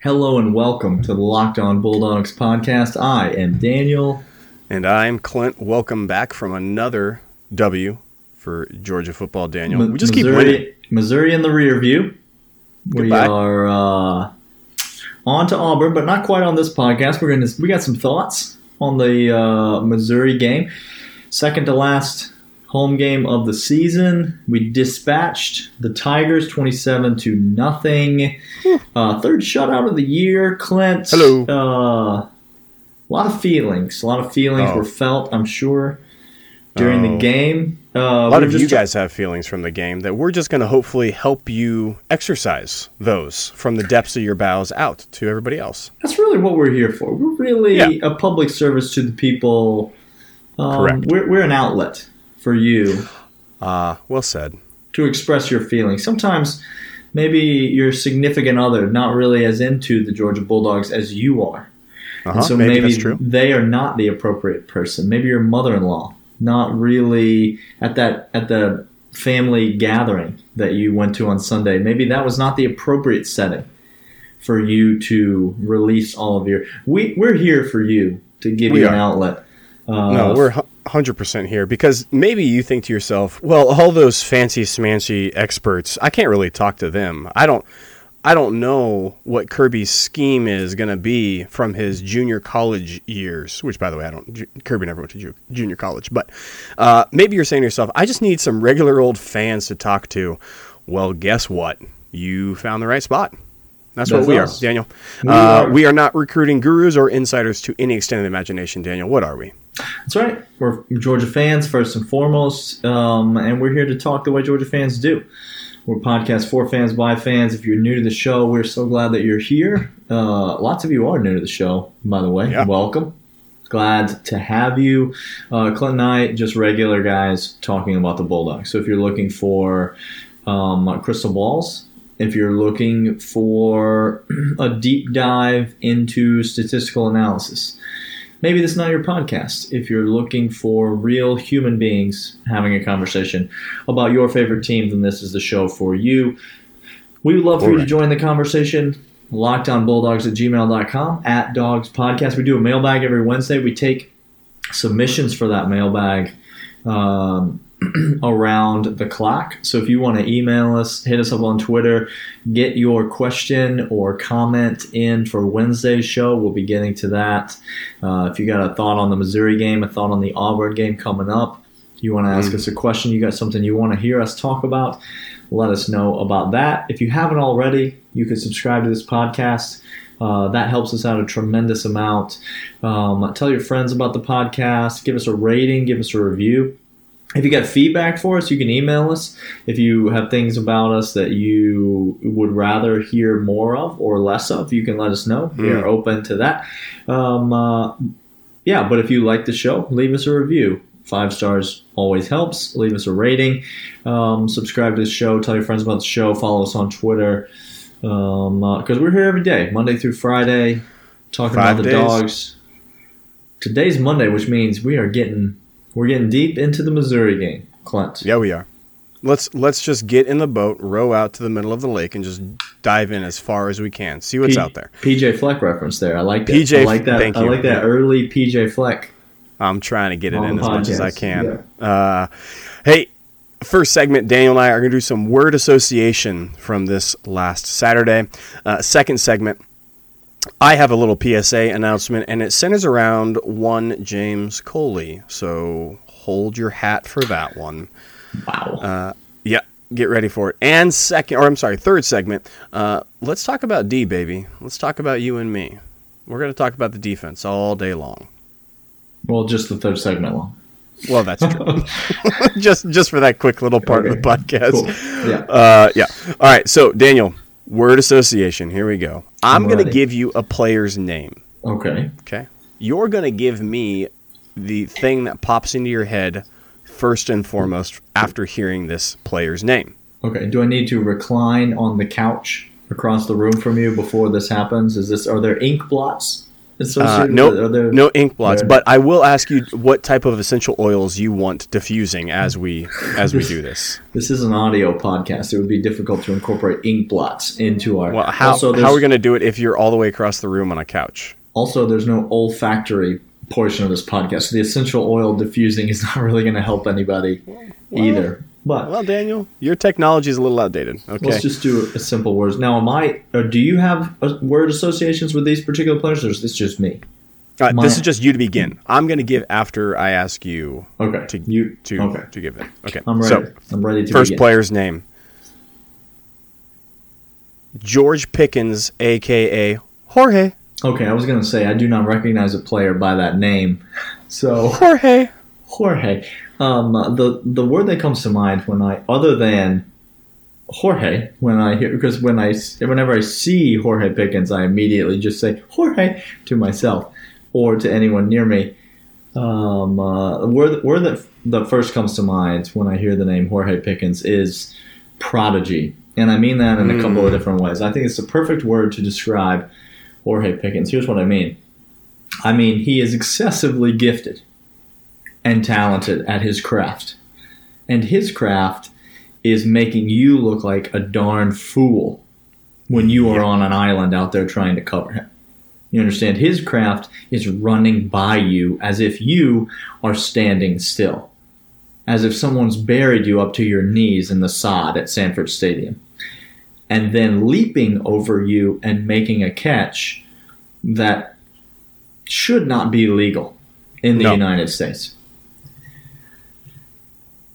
Hello and welcome to the Locked On Bulldogs podcast. I am Daniel. And I'm Clint. Welcome back from another W for Georgia football, Daniel. we just Missouri, keep winning. Missouri in the rear view. We are uh, on to Auburn, but not quite on this podcast. We're gonna we got some thoughts on the uh, Missouri game, second to last home game of the season. We dispatched the Tigers twenty-seven to nothing. Uh, third shutout of the year. Clint. Hello. Uh, a lot of feelings. A lot of feelings Oh. were felt. I'm sure during the Oh. game. Uh, A lot of you just- guys have feelings from the game that we're just going to hopefully help you exercise those from the depths of your bowels out to everybody else. That's really what we're here for. We're really Yeah. a public service to the people. Um, Correct. We're, we're an outlet for you Ah, well said. to express your feelings. Sometimes maybe your significant other not really as into the Georgia Bulldogs as you are. Uh-huh. So maybe, maybe, they are not the appropriate person. Maybe your mother-in-law not really at that at the family gathering that you went to on Sunday. Maybe that was not the appropriate setting for you to release all of your. We we're here for you to give We you an outlet. Uh, No, we're 100% here because maybe you think to yourself, well, all those fancy smancy experts, I can't really talk to them. I don't I don't know what Kirby's scheme is going to be from his junior college years, which by the way, I don't Kirby never went to ju- junior college, but uh, maybe you're saying to yourself, I just need some regular old fans to talk to. Well, guess what? You found the right spot. That's, That's what we us. are, Daniel. We uh, are. we are not recruiting gurus or insiders to any extent of the imagination, Daniel. What are we? That's right. We're Georgia fans first and foremost, um, and we're here to talk the way Georgia fans do. We're podcast for fans by fans. If you're new to the show, we're so glad that you're here. Uh, lots of you are new to the show, by the way. Yeah. Welcome. Glad to have you. Uh, Clint and I, just regular guys talking about the Bulldogs. So if you're looking for um, crystal balls, if you're looking for a deep dive into statistical analysis, maybe this is not your podcast. If you're looking for real human beings having a conversation about your favorite team, then this is the show for you. We would love for you to join the conversation. LockedOnBulldogs at gmail.com, at Dogs Podcast. We do a mailbag every Wednesday. We take submissions for that mailbag um, around the clock. So if you want to email us, hit us up on Twitter, get your question or comment in for Wednesday's show. We'll be getting to that. Uh, if you got a thought on the Missouri game, a thought on the Auburn game coming up, you want to ask us a question, you got something you want to hear us talk about, let us know about that. If you haven't already, you could subscribe to this podcast. Uh, that helps us out a tremendous amount. Um, tell your friends about the podcast. Give us a rating. Give us a review. If you got feedback for us, you can email us. If you have things about us that you would rather hear more of or less of, you can let us know. We Mm. are open to that. Um, uh, yeah, but if you like the show, leave us a review. Five stars always helps. Leave us a rating. Um, subscribe to the show. Tell your friends about the show. Follow us on Twitter because we're here every day, Monday through Friday, talking Five about the days. dogs. Today's Monday, which means we are getting we're getting deep into the Missouri game, Clint. Yeah, we are. Let's let's just get in the boat, row out to the middle of the lake, and just dive in as far as we can. See what's P- out there. PJ Fleck reference there. I like that. PJ I like that. thank I you. like that early PJ Fleck. I'm trying to get it in as much as I podcast, can. Uh, hey, first segment, Daniel and I are going to do some word association from this last Saturday. Uh, second segment, I have a little PSA announcement, and it centers around one James Coley. So hold your hat for that one. Wow. Uh, yeah, get ready for it. And second, or I'm sorry, third segment. Uh, let's talk about D, baby. Let's talk about you and me. We're going to talk about the defense all day long. well, just the third segment long. Well, that's true. just just for that quick little part of the podcast. Cool. Yeah. Uh, yeah. All right. So Daniel, word association. Here we go. I'm, I'm going to give you a player's name. Okay. Okay. You're going to give me the thing that pops into your head first and foremost after hearing this player's name. Okay. Do I need to recline on the couch across the room from you before this happens? Is this are there ink blots Uh, no, other? no ink blots. But I will ask you what type of essential oils you want diffusing as we as we do this. This is an audio podcast. It would be difficult to incorporate ink blots into our. Well, how also, how are we going to do it if you're all the way across the room on a couch? Also, there's no olfactory portion of this podcast. So the essential oil diffusing is not really going to help anybody either. But Well, Daniel, your technology is a little outdated. Okay. let's just do a simple words. Now, am I? Do you have uh word associations with these particular players, or is this just me? My- this is just you to begin. I'm going to give after I ask you Okay. To- you to okay? to give it. Okay. I'm ready. So, I'm ready to first begin. player's name. George Pickens, aka Jorge. Okay, I was going to say I do not recognize a player by that name. So Jorge. Jorge. Um, the the word that comes to mind when I other than Jorge when I hear because when I whenever I see Jorge Pickens, I immediately just say Jorge to myself or to anyone near me. Um, uh, the word word that that first comes to mind when I hear the name Jorge Pickens is prodigy, and I mean that in a couple of different ways. I think it's the perfect word to describe Jorge Pickens. Here's what I mean. I mean he is excessively gifted and talented at his craft. And his craft is making you look like a darn fool when you are on an island out there trying to cover him. You understand? His craft is running by you as if you are standing still, as if someone's buried you up to your knees in the sod at Sanford Stadium, and then leaping over you and making a catch that should not be legal in the No. United States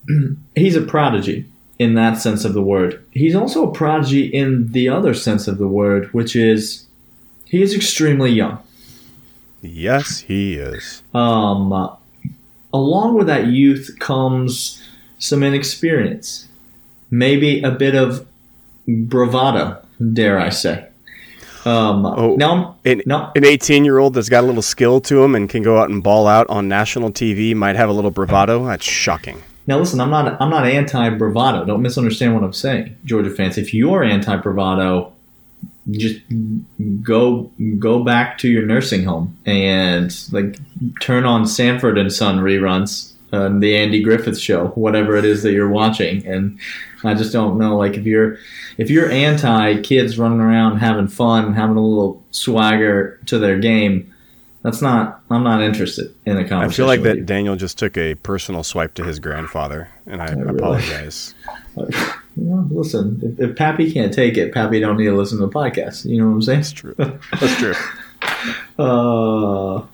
he's a prodigy in that sense of the word. He's also a prodigy in the other sense of the word, which is he is extremely young. Yes, he is. Um, along with that youth comes some inexperience, maybe a bit of bravado, dare I say. Um, Oh, now, An, no, an 18 year old that's got a little skill to him and can go out and ball out on national TV might have a little bravado. That's shocking. Now listen, I'm not I'm not anti bravado. Don't misunderstand what I'm saying, Georgia fans. If you're anti bravado, just go go back to your nursing home and like turn on Sanford and Son reruns, uh, the Andy Griffith Show, whatever it is that you're watching. And I just don't know, like if you're if you're anti kids running around having fun, having a little swagger to their game. That's not. I'm not interested in a I conversation. I feel like that you. Daniel just took a personal swipe to his grandfather, and I really? apologize. Well, listen, if, if Pappy can't take it, Pappy don't need to listen to the podcast. You know what I'm saying? That's true. That's true. Uh,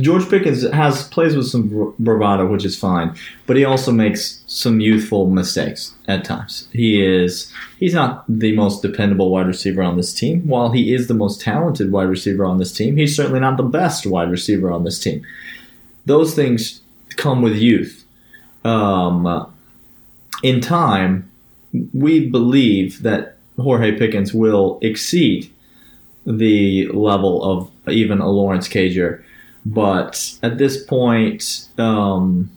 George Pickens has plays with some bravado, which is fine, but he also makes some youthful mistakes at times. He is he's not the most dependable wide receiver on this team. While he is the most talented wide receiver on this team, he's certainly not the best wide receiver on this team. Those things come with youth. Um, in time, we believe that Jorge Pickens will exceed the level of even a Lawrence Cager. But at this point, um,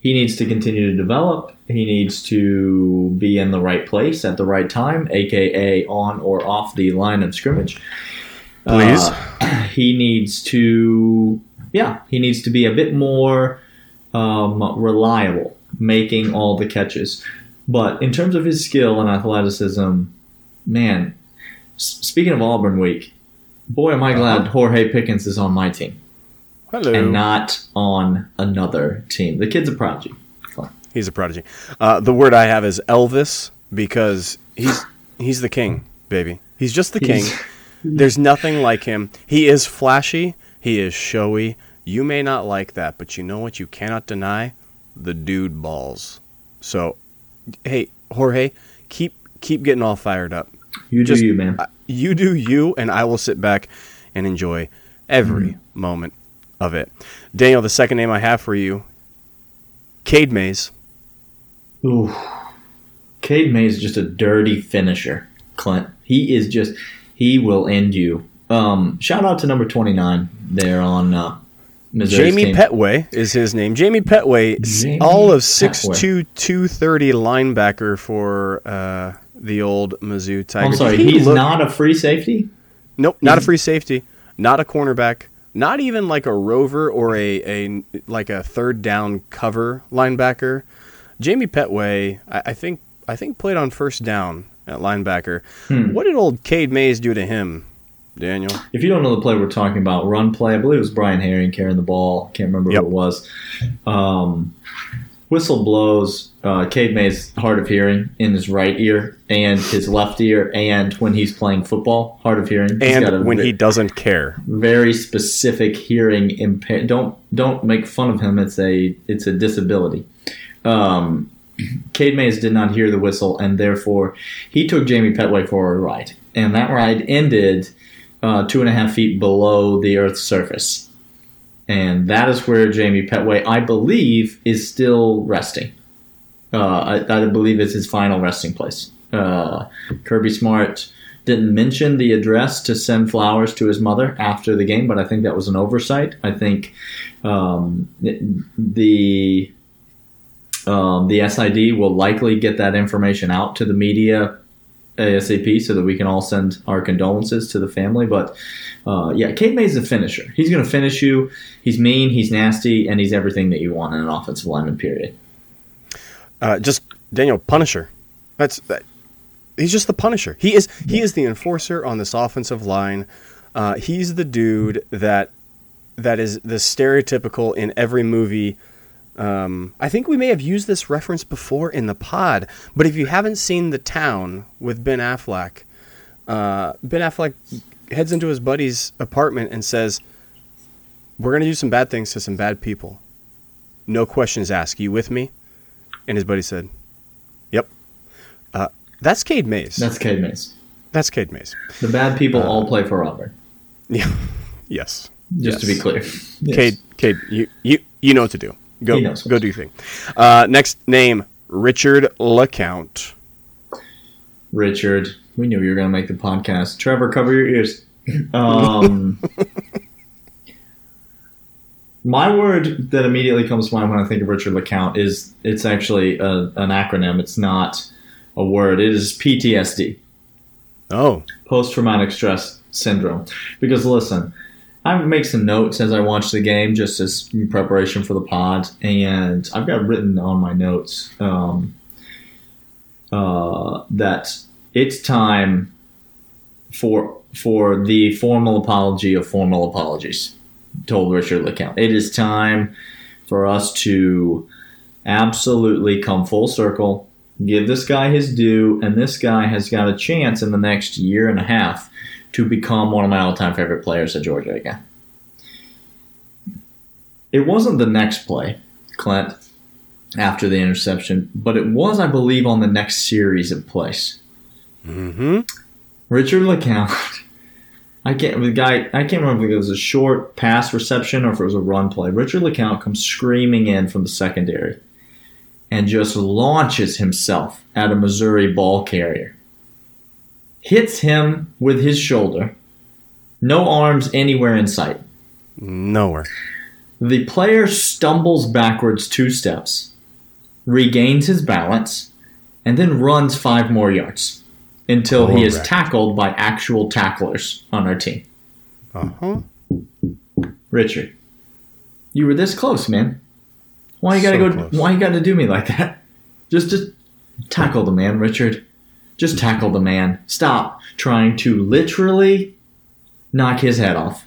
he needs to continue to develop. He needs to be in the right place at the right time, aka on or off the line of scrimmage. Please. Uh, he needs to, yeah, he needs to be a bit more um, reliable, making all the catches. But in terms of his skill and athleticism, man, speaking of Auburn week, boy, am I glad Jorge Pickens is on my team Hello. and not on another team. The kid's a prodigy. He's a prodigy. Uh, the word I have is Elvis because he's he's the king, baby. He's just the king. There's nothing like him. He is flashy. He is showy. You may not like that, but you know what? You cannot deny the dude balls. So, hey Jorge, keep keep getting all fired up. You do you, man. Uh, You do you, and I will sit back and enjoy every Mm-hmm. moment of it. Daniel, the second name I have for you, Cade Mays. Ooh. Cade Mays is just a dirty finisher, Clint. He is just he will end you. Um, shout out to number twenty nine there on uh, Missouri's Jamie team. Petway is his name. Jamie Petway, Jamie all of Petway. 6'2", 230 linebacker for uh, the old Mizzou Tigers. I'm sorry, He he's looked- not a free safety. Nope, not a free safety. not a cornerback, not even like a rover or a, a like a third down cover linebacker. Jamie Petway, I, I think I think played on first down at linebacker. Hmm. What did old Cade Mays do to him, Daniel? If you don't know the play we're talking about, run play, I believe it was Brian Herrien carrying the ball. Can't remember Yep. who it was. Um, whistle blows. Uh, Cade Mays hard of hearing in his right ear and his left ear, and when he's playing football, hard of hearing. He's And when ve- he doesn't care. very specific hearing impair. Don't don't make fun of him. It's a it's a disability. Um, Cade Mays did not hear the whistle, and therefore he took Jamie Petway for a ride, and that ride ended uh, two and a half feet below the Earth's surface, and that is where Jamie Petway, I believe, is still resting. Uh, I, I believe it's his final resting place. Uh, Kirby Smart didn't mention the address to send flowers to his mother after the game, but I think that was an oversight. I think um, the um, the SID will likely get that information out to the media ASAP so that we can all send our condolences to the family. But uh, yeah, Cade May's a finisher. He's going to finish you. He's mean, he's nasty, and he's everything that you want in an offensive lineman. Period. Uh, just Daniel Punisher. That's that. He's just the Punisher. He is he is the enforcer on this offensive line. Uh, he's the dude that that is the stereotypical in every movie. Um, I think we may have used this reference before in the pod, but if you haven't seen The Town with Ben Affleck, uh, Ben Affleck heads into his buddy's apartment and says, "We're gonna do some bad things to some bad people. No questions asked. You with me?" And his buddy said, "Yep." Uh, that's Cade Mays. That's Cade Mays. That's Cade Mays. The bad people all play for Auburn. Yeah. yes. Just to be clear. Yes. Cade, Cade, you, you you know what to do. Go go do your thing. Uh, next name Richard LeCounte. Richard, we knew you were going to make the podcast. Trevor, cover your ears. Um, my word that immediately comes to mind when I think of Richard LeCounte is it's actually a, an acronym. It's not a word. It is PTSD, Oh, post traumatic stress syndrome. Because listen, I make some notes as I watch the game, just as in preparation for the pod, and I've got written on my notes um, uh, that it's time for for the formal apology of formal apologies. Told Richard LeCounte, it is time for us to absolutely come full circle, give this guy his due, and this guy has got a chance in the next year and a half to become one of my all-time favorite players at Georgia again. It wasn't the next play, Clint, after the interception, but it was, I believe, on the next series of plays. mm-hmm. Richard LeCounte. I can't the guy I can't remember if it was a short pass reception or if it was a run play. Richard LeCounte comes screaming in from the secondary and just launches himself at a Missouri ball carrier. Hits him with his shoulder. No arms anywhere in sight. nowhere. The player stumbles backwards two steps, regains his balance, and then runs five more yards until he is tackled by actual tacklers on our team. Uh huh. Richard, you were this close, man. Why you gotta So go? close. Why you gotta do me like that? Just, just tackle the man, Richard. Just tackle the man. Stop trying to literally knock his head off.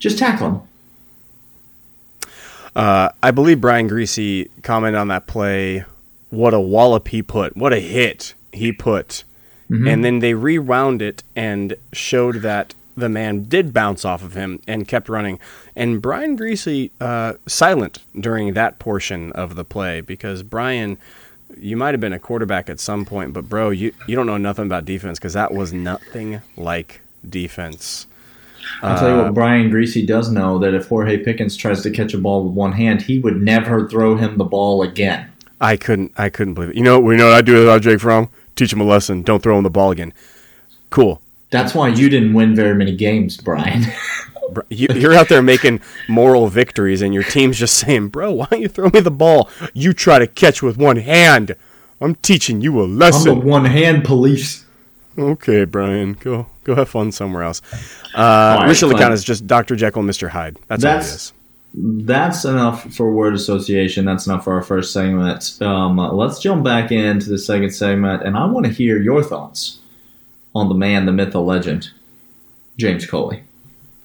Just tackle him. Uh, I believe Brian Griese commented on that play. What a wallop he put! What a hit he put! Mhm. And then they rewound it and showed that the man did bounce off of him and kept running. And Brian Griese uh, silent during that portion of the play because Brian, you might have been a quarterback at some point, but bro, you you don't know nothing about defense because that was nothing like defense. I'll tell you Uh, what, Brian Griese does know that if Jorge Pickens tries to catch a ball with one hand, he would never throw him the ball again. I couldn't. I couldn't believe it. You know. We know what I do without Jake Fromm. Teach him a lesson. Don't throw him the ball again. Cool. That's why you didn't win very many games, Brian. Bro, you, you're out there making moral victories, and your team's just saying, "Bro, why don't you throw me the ball? You try to catch with one hand. I'm teaching you a I'm the one hand police. Okay, Brian, go go have fun somewhere else. Uh, right, Richard. Is just Dr. Jekyll and Mr. Hyde. That's, That's- is. That's enough for word association. That's enough for our first segment. Um, let's jump back into the second segment, and I want to hear your thoughts on the man, the myth, the legend, James Coley.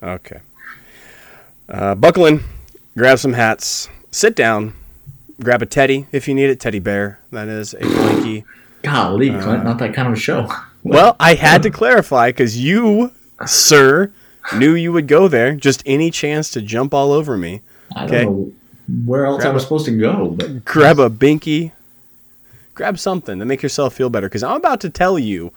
Okay. Uh, buckle in, grab some hats, sit down, grab a teddy if you need it, teddy bear. That is a blankie. Golly, Uh, Clint, not that kind of a show. Well, I had to clarify because you, sir, knew you would go there. Just any chance to jump all over me. I okay. don't know where else Grab I was a- supposed to go, but Grab a binky, grab something to make yourself feel better. Because I'm about to tell you,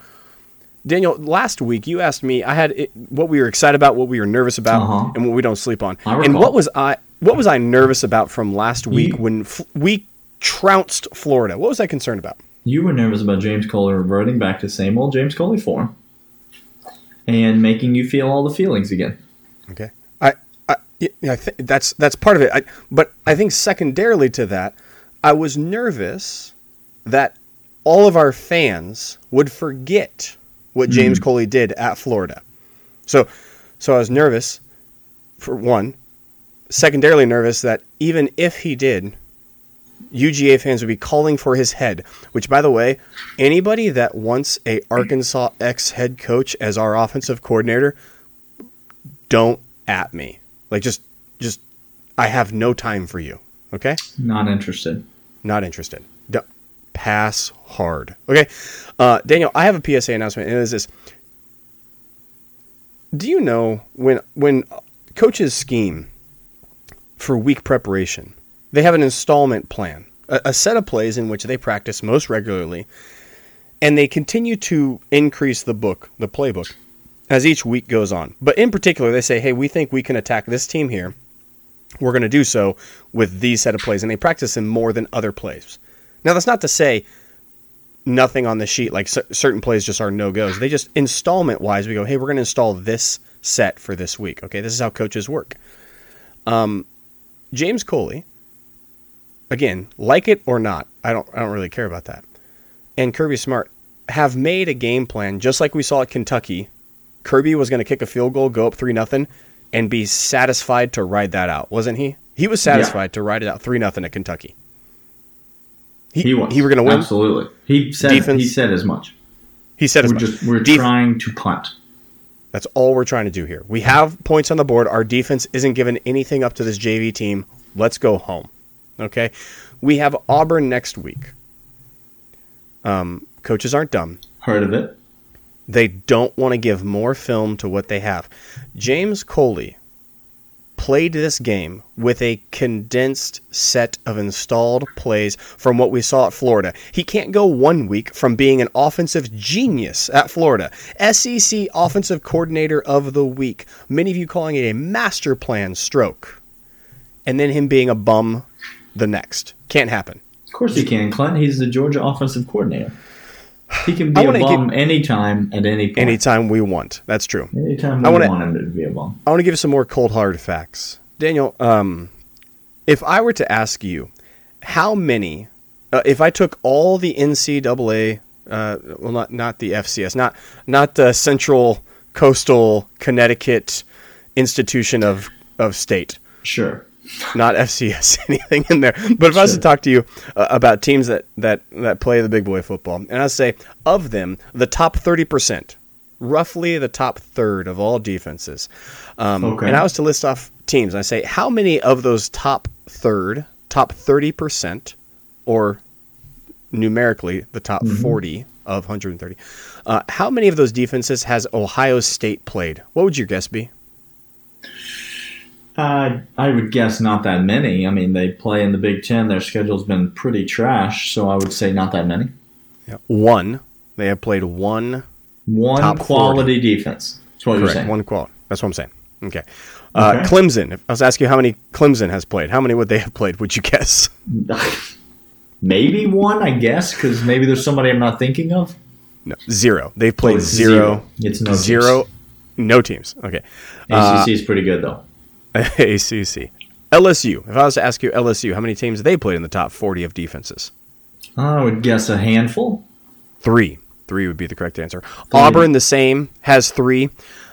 Daniel. Last week you asked me, I had it, what we were excited about, what we were nervous about, Uh-huh. and what we don't sleep on. And what was I? What was I nervous about from last week You- when f- we trounced Florida? What was I concerned about? you were nervous about James Coley reverting back to same old James Coley form and making you feel all the feelings again. Okay. I, I, I think that's that's part of it. I, but I think secondarily to that, I was nervous that all of our fans would forget what James hmm. Coley did at Florida. So, so I was nervous for one. Secondarily, nervous that even if he did, UGA fans would be calling for his head. Which, by the way, anybody that wants a Arkansas ex head coach as our offensive coordinator, don't at me. Like just just I have no time for you. Okay? Not interested. Not interested. Pass hard. Okay? Uh, Daniel, I have a PSA announcement and it is this. Do you know when when coaches scheme for week preparation, they have an installment plan, a, a set of plays in which they practice most regularly, and they continue to increase the book, the playbook, as each week goes on. But in particular, they say, hey, we think we can attack this team here. We're going to do so with these set of plays, and they practice them more than other plays. Now, that's not to say nothing on the sheet, like cer- certain plays just are no goes. They just installment wise, we go, hey, we're going to install this set for this week. Okay, this is how coaches work. Um, James Coley, again, like it or not, I don't, I don't really care about that. And Kirby Smart have made a game plan, just like we saw at Kentucky. Kirby was going to kick a field goal, go up three nothing, and be satisfied to ride that out, wasn't he? He was satisfied to ride it out three nothing at Kentucky. He, He was. He were going to win. Absolutely. He said Defense. he said as much. He said as We're much. just we're Def- trying to punt. That's all we're trying to do here. We have points on the board. Our defense isn't giving anything up to this JV team. Let's go home. Okay. We have Auburn next week. Um, coaches aren't dumb. Heard of it? They don't want to give more film to what they have. James Coley played this game with a condensed set of installed plays from what we saw at Florida. He can't go one week from being an offensive genius at Florida, SEC Offensive Coordinator of the Week, many of you calling it a master plan stroke, and then him being a bum the next. Can't happen. Of course he can, Clint. He's the Georgia offensive coordinator. He can be I a wanna bum anytime at any point. Anytime we want. That's true. Anytime I wanna- want him to be a bum. I want to give you some more cold hard facts. Daniel, um, if I were to ask you how many, uh, if I took all the NCAA, uh, well, not not the FCS, not not the Central Coastal Connecticut Institution of of State, Sure. Not FCS, anything in there. But if I was to talk to you uh, about teams that, that, that play the big boy football, and I say of them, the top 30%, roughly the top third of all defenses, um, Okay. and I was to list off teams, I say, how many of those top third, top 30%, or numerically the top 40 of 130, uh, how many of those defenses has Ohio State played? What would your guess be? Uh, I would guess not that many. I mean, they play in the Big Ten. Their schedule's been pretty trash, so I would say not that many. One. They have played one One quality defense. That's what you're saying. One quote. That's what I'm saying. Okay. Uh, Okay. Clemson. If I was asking you how many Clemson has played, how many would they have played? Would you guess? maybe one, I guess, because maybe there's somebody I'm not thinking of. No, zero. They've played Oh, it's zero. zero. It's no zero. No teams. Okay. Uh, ACC is pretty good though. ACC. LSU. If I was to ask you LSU, how many teams they played in the top 40 of defenses? I would guess a handful. Three. Three would be the correct answer. Auburn, the same, has three.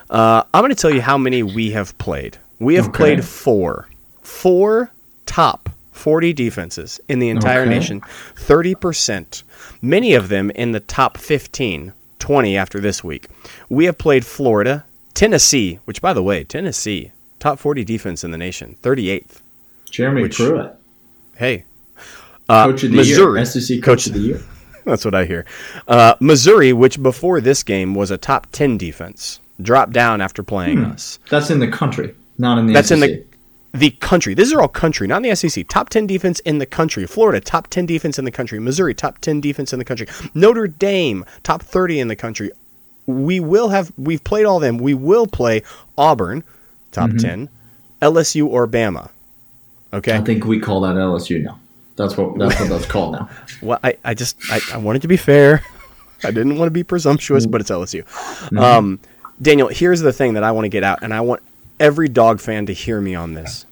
Uh, I'm going to tell you how many we have played. We have Okay. played four. Four top 40 defenses in the entire Okay. nation. 30%. Many of them in the top 15, 20 after this week. We have played Florida, Tennessee, which, by the way, Tennessee, top 40 defense in the nation, 38th. Jeremy Which- Pruitt, Hey. Uh, coach of the Missouri, year, SEC coach, Coach- of the year. That's what I hear. Uh, Missouri, which before this game was a top 10 defense, dropped down after playing Hmm. us. That's in the country, not in the That's in the the country. These are all country, not in the SEC. Top 10 defense in the country. Florida, top 10 defense in the country. Missouri, top 10 defense in the country. Notre Dame, top 30 in the country. We will have, we've played all them. We will play Auburn, top Mm-hmm. 10, LSU or Bama. Okay. I think we call that LSU now. That's what that's what that's called now. Well, I, I just I, I wanted to be fair. I didn't want to be presumptuous, but it's LSU. Um, Daniel, here's the thing that I want to get out, and I want every dog fan to hear me on this.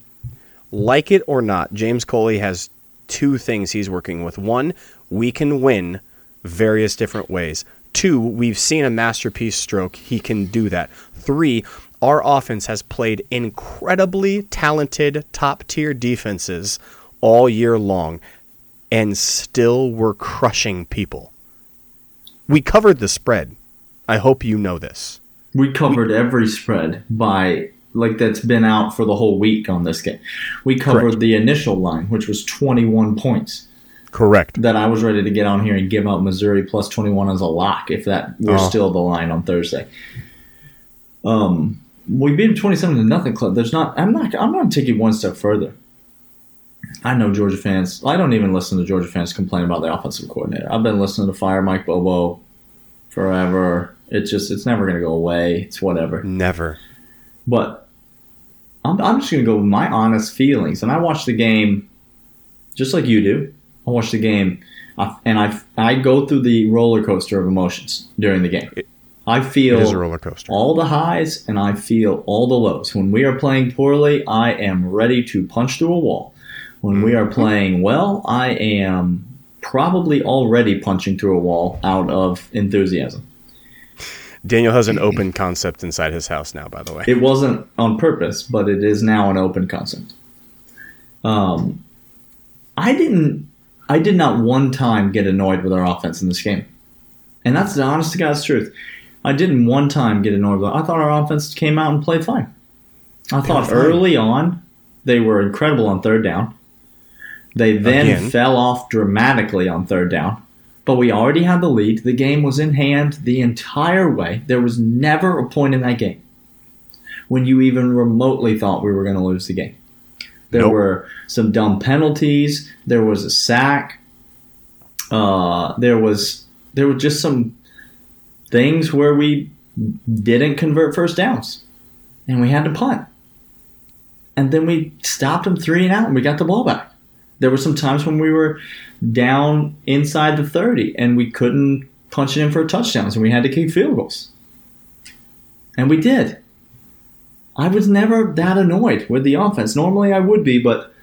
Like it or not, James Coley has two things he's working with. One, we can win various different ways. Two, we've seen a masterpiece stroke. He can do that. Three, our offense has played incredibly talented top tier defenses all year long, and still we're crushing people. We covered the spread. I hope you know this. We covered every spread by like that's been out for the whole week on this game. We covered Correct. the initial line, which was 21 points. Correct. That I was ready to get on here and give out Missouri plus 21 as a lock if that were Oh. still the line on Thursday. Um, we beat them 27 to nothing. Club. There's not. I'm not. I'm going to take it one step further. I know Georgia fans. I don't even listen to Georgia fans complain about the offensive coordinator. I've been listening to fire Mike Bobo forever. It's just it's never going to go away. It's whatever. Never. But I'm, I'm just going to go with my honest feelings. And I watched the game just like you do. I watched the game, and I I go through the roller coaster of emotions during the game. I It is a feel roller coaster. all the highs and I feel all the lows. When we are playing poorly, I am ready to punch through a wall. When we are playing well, I am probably already punching through a wall out of enthusiasm. Daniel has an open concept inside his house now, by the way. It wasn't on purpose, but it is now an open concept. Um, I didn't. I did not one time get annoyed with our offense in this game, and that's the honest to God's truth. I didn't one time get annoyed with. I thought our offense came out and played fine. I thought fine. early on they were incredible on third down. They then Again. fell off dramatically on third down. But we already had the lead. The game was in hand the entire way. There was never a point in that game when you even remotely thought we were going to lose the game. There Nope. were some dumb penalties. There was a sack. Uh, there was there were just some things where we didn't convert first downs, and we had to punt. And then we stopped them three and out, and we got the ball back. There were some times when we were down inside the thirty, and we couldn't punch it in for touchdowns, and we had to kick field goals. And we did. I was never that annoyed with the offense. Normally I would be, but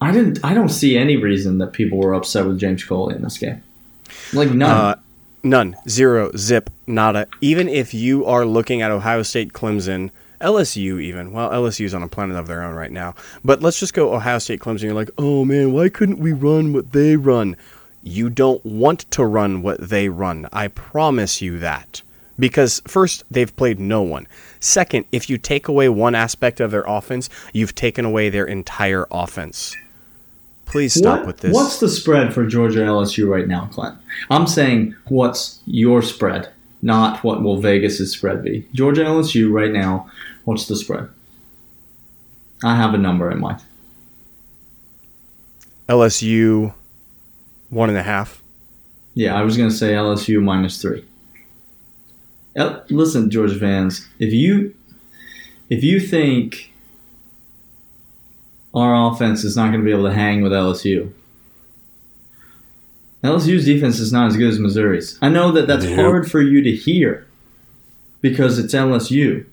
I didn't. I don't see any reason that people were upset with James Coley in this game. Like none. Uh, none. Zero. Zip. Nada. Even if you are looking at Ohio State, Clemson, LSU, even. Well, LSU's on a planet of their own right now. But let's just go Ohio State, Clemson. You're like, oh man, why couldn't we run what they run? You don't want to run what they run. I promise you that. Because first, they've played no one. Second, if you take away one aspect of their offense, you've taken away their entire offense. Please stop What- with this. What's the spread for Georgia LSU right now, Clint? I'm saying what's your spread, not what will Vegas' spread be. Georgia LSU right now, what's the spread? I have a number in mind. LSU one and a half. Yeah, I was going to say LSU minus three. Listen, George fans, if you if you think our offense is not going to be able to hang with LSU, LSU's defense is not as good as Missouri's. I know that that's hard for you to hear because it's LSU.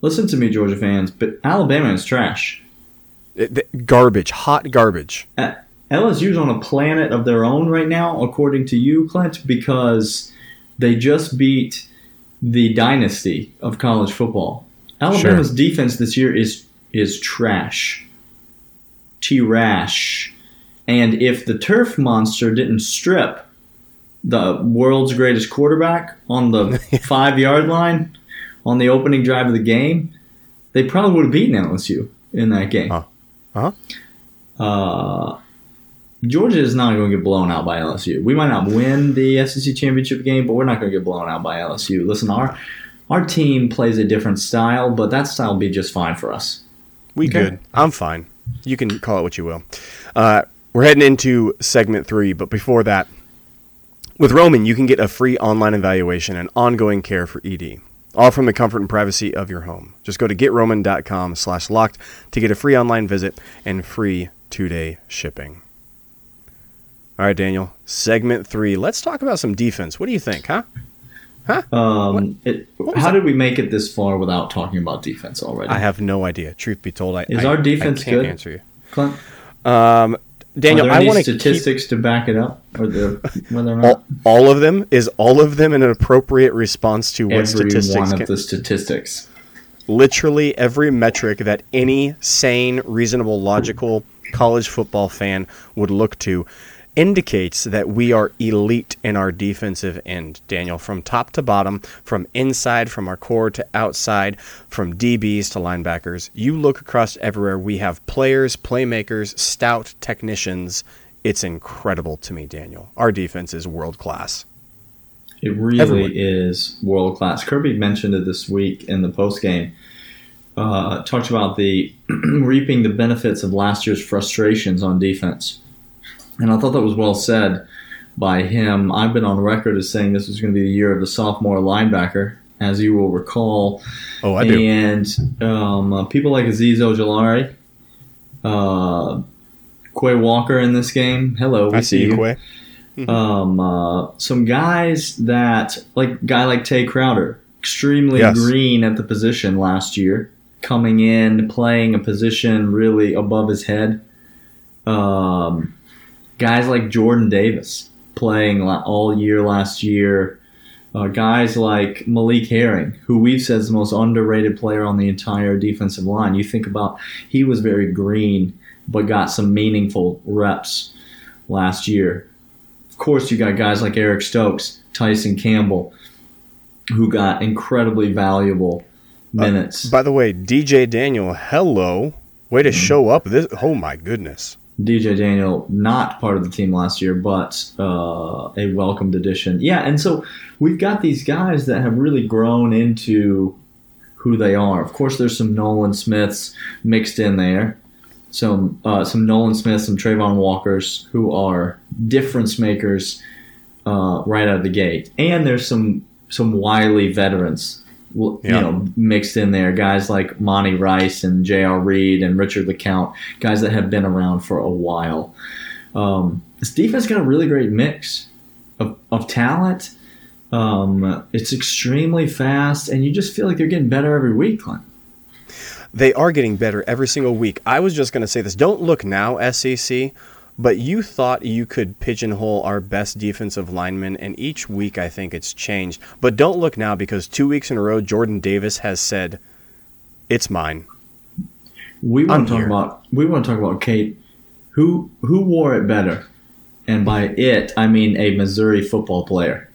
Listen to me, Georgia fans, but Alabama is trash. It- th- garbage, hot garbage. Uh, LSU's on a planet of their own right now, according to you, Clint, because they just beat the dynasty of college football. Alabama's sure. defense this year is is trash. T-rash. And if the turf monster didn't strip the world's greatest quarterback on the five yard line on the opening drive of the game, they probably would have beaten LSU in that game. Huh. huh Uh, Georgia is not going to get blown out by LSU. We might not win the SEC championship game, but we're not going to get blown out by LSU. Listen, our our team plays a different style, but that style will be just fine for us. We okay? good. I'm fine. You can call it what you will. Uh, we're heading into segment three, but before that, with Roman, you can get a free online evaluation and ongoing care for ED, all from the comfort and privacy of your home. Just go to getroman.com slash locked to get a free online visit and free two-day shipping. All right, Daniel, segment three. Let's talk about some defense. What do you think, huh? Huh? Um, it, how that? did we make it this far without talking about defense already? I have no idea. Truth be told, I is I, our defense I can't good? Answer you, Clint. Um, Daniel, I want statistics keep... to back it up, or the whether or not all, all, of them is all of them an appropriate response to what every statistics one of can... the statistics. Literally every metric that any sane, reasonable, logical college football fan would look to indicates that we are elite in our defensive end, Daniel, from top to bottom, from inside, from our core to outside, from DBs to linebackers. You look across everywhere, we have players, playmakers, stout technicians. It's incredible to me, Daniel. Our defense is world class. It really Everyone. is world class. Kirby mentioned it this week in the post game. Uh, talked about the reaping the benefits of last year's frustrations on defense and I thought that was well said by him. I've been on record as saying this was going to be the year of the sophomore linebacker, as you will recall. Oh, I do. And um, uh, people like Azeez Ojulari, uh, Quay Walker in this game. Hello, I see, you, Quay. Mm-hmm. Um, uh, some guys that, like guy like Tae Crowder, extremely yes. green at the position last year, coming in, playing a position really above his head. Um, guys like Jordan Davis playing all year last year. Uh, guys like Malik Herring, who we've said is the most underrated player on the entire defensive line. You think about he was very green, but got some meaningful reps last year. Of course, you got guys like Eric Stokes, Tyson Campbell, who got incredibly valuable minutes. Uh, by the way, DJ Daniel, hello. Way to mm-hmm. show up. This oh my goodness. DJ Daniel, not part of the team last year, but uh, a welcomed addition. Yeah, and so we've got these guys that have really grown into who they are. Of course, there's some Nolan Smiths mixed in there, some uh, some Nolan Smiths, some Travon Walkers, who are difference makers uh, right out of the gate, and there's some some wily veterans you yeah. know, mixed in there. Guys like Monty Rice and J.R. Reed and Richard LeCounte, guys that have been around for a while. Um, this defense got a really great mix of, of talent. Um, it's extremely fast, and you just feel like they're getting better every week, Clint. They are getting better every single week. I was just going to say this. Don't look now, SEC but you thought you could pigeonhole our best defensive lineman, and each week I think it's changed. But don't look now because two weeks in a row, Jordan Davis has said, "It's mine." We want to talk about we want to talk about Cade. Who who wore it better? And by it, I mean a Missouri football player.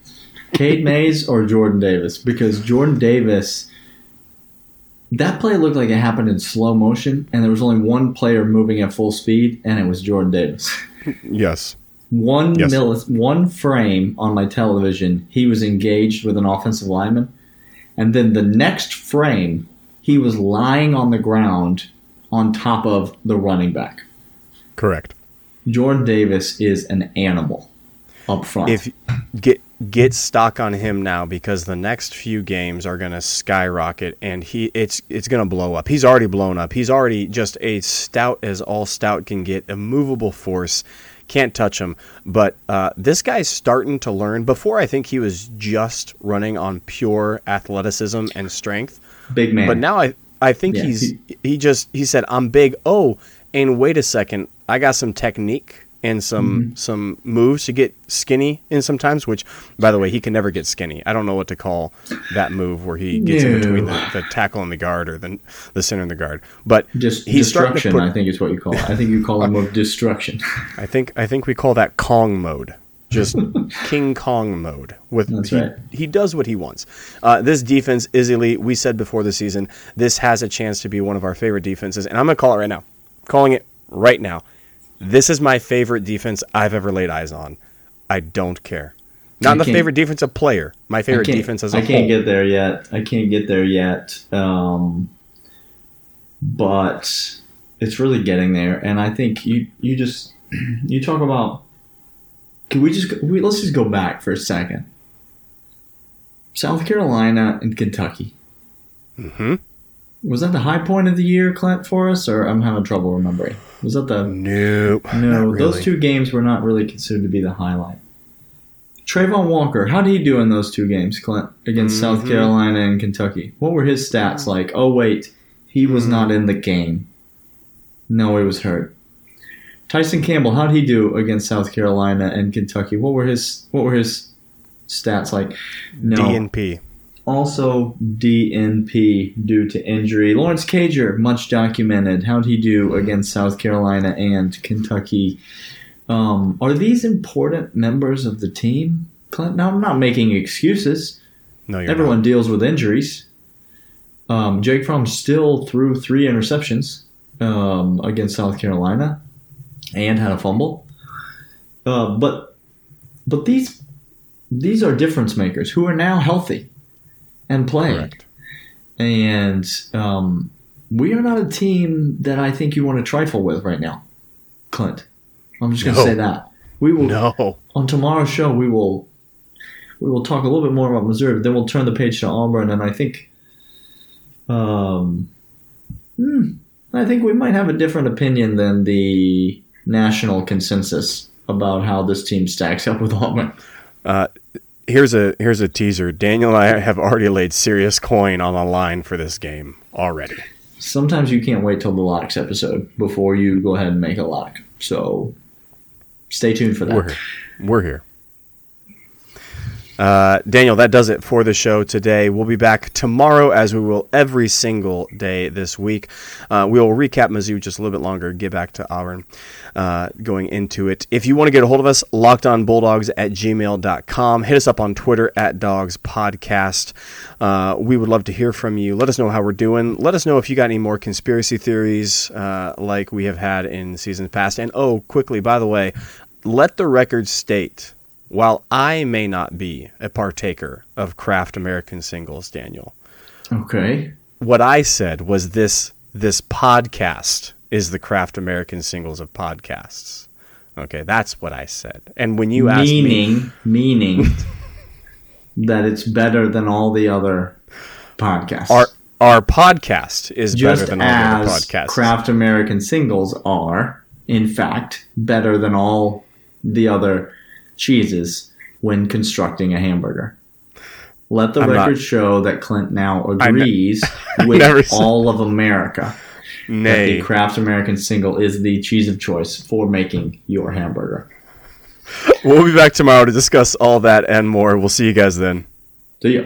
Cade Mays or Jordan Davis? Because Jordan Davis that play looked like it happened in slow motion, and there was only one player moving at full speed, and it was Jordan Davis. yes. One yes. millis, one frame on my television, he was engaged with an offensive lineman, and then the next frame, he was lying on the ground on top of the running back. Correct. Jordan Davis is an animal up front. If get get stock on him now because the next few games are going to skyrocket and he it's it's going to blow up. He's already blown up. He's already just a stout as all stout can get, a movable force. Can't touch him. But uh, this guy's starting to learn. Before, I think he was just running on pure athleticism and strength. Big man. But now I I think yeah, he's he, he just he said I'm big. Oh, and wait a second, I got some technique and some Mm-hmm. some moves to get skinny in sometimes. Which, by the way, he can never get skinny. I don't know what to call that move where he gets in between the, the tackle and the guard or the the center and the guard. But Just he's destruction, put- I think is what you call it. I think you call it more destruction. I think I think we call that Kong mode. Just King Kong mode. With That's he, right. he does what he wants. Uh, this defense is elite. We said before the season this has a chance to be one of our favorite defenses, and I'm gonna call it right now. Calling it right now. This is my favorite defense I've ever laid eyes on. I don't care. Not I the favorite defensive player. My favorite defense as a I can't whole. get there yet. I can't get there yet. Um, but it's really getting there, and I think you you just you talk about. Can we just we, let's just go back for a second. South Carolina and Kentucky. hmm Was that the high point of the year, Clint, for us, or I'm having trouble remembering? Was that the Nope. no? not Those two games were not really considered to be the highlight. Travon Walker, how did he do in those two games, Clint, against South Mhm. Carolina and Kentucky? What were his stats like? Oh wait, he was Mhm. not in the game. No, he was hurt. Tyson Campbell, how did he do against South Carolina and Kentucky? What were his What were his stats like? No, DNP. Also DNP due to injury. Lawrence Cager, much documented. How'd he do against South Carolina and Kentucky? Um, are these important members of the team? Clint? Now, I'm not making excuses. No, you're Everyone not. deals with injuries. Um, Jake Fromm still threw three interceptions um, against South Carolina and had a fumble. Uh, but but these these are difference makers who are now healthy and playing. Correct. And um, we are not a team that I think you want to trifle with right now, Clint. I'm just going to No. say that we will No. on tomorrow's show we will we will talk a little bit more about Missouri, but then we'll turn the page to Auburn, and I think, um, hmm, I think we might have a different opinion than the national consensus about how this team stacks up with Auburn. Uh, here's a here's a teaser. Daniel and I have already laid serious coin on the line for this game already. Sometimes you can't wait till the locks episode before you go ahead and make a lock. So stay tuned for that. We're here. We're here. Uh, Daniel, that does it for the show today. We'll be back tomorrow, as we will every single day this week. Uh, we will recap Mizzou just a little bit longer, get back to Auburn uh, going into it. If you want to get a hold of us, lockedonbulldogs at gmail.com. Hit us up on Twitter at Dogs Podcast. Uh, we would love to hear from you. Let us know how we're doing. Let us know if you got any more conspiracy theories uh, like we have had in seasons past. And oh, quickly, by the way, let the record state while I may not be a partaker of Kraft American singles, Daniel, Okay. what I said was this this podcast is the Kraft American singles of podcasts. Okay, that's what I said. And when you asked me, meaning meaning that it's better than all the other podcasts. our our podcast is just better than all the other as podcasts. Kraft American singles are, in fact, better than all the other cheeses when constructing a hamburger. Let the I'm not- record show that Clint now agrees never with all of America that Nay, the Kraft American single is the cheese of choice for making your hamburger. we'll be back tomorrow to discuss all that and more. We'll see you guys then. See ya.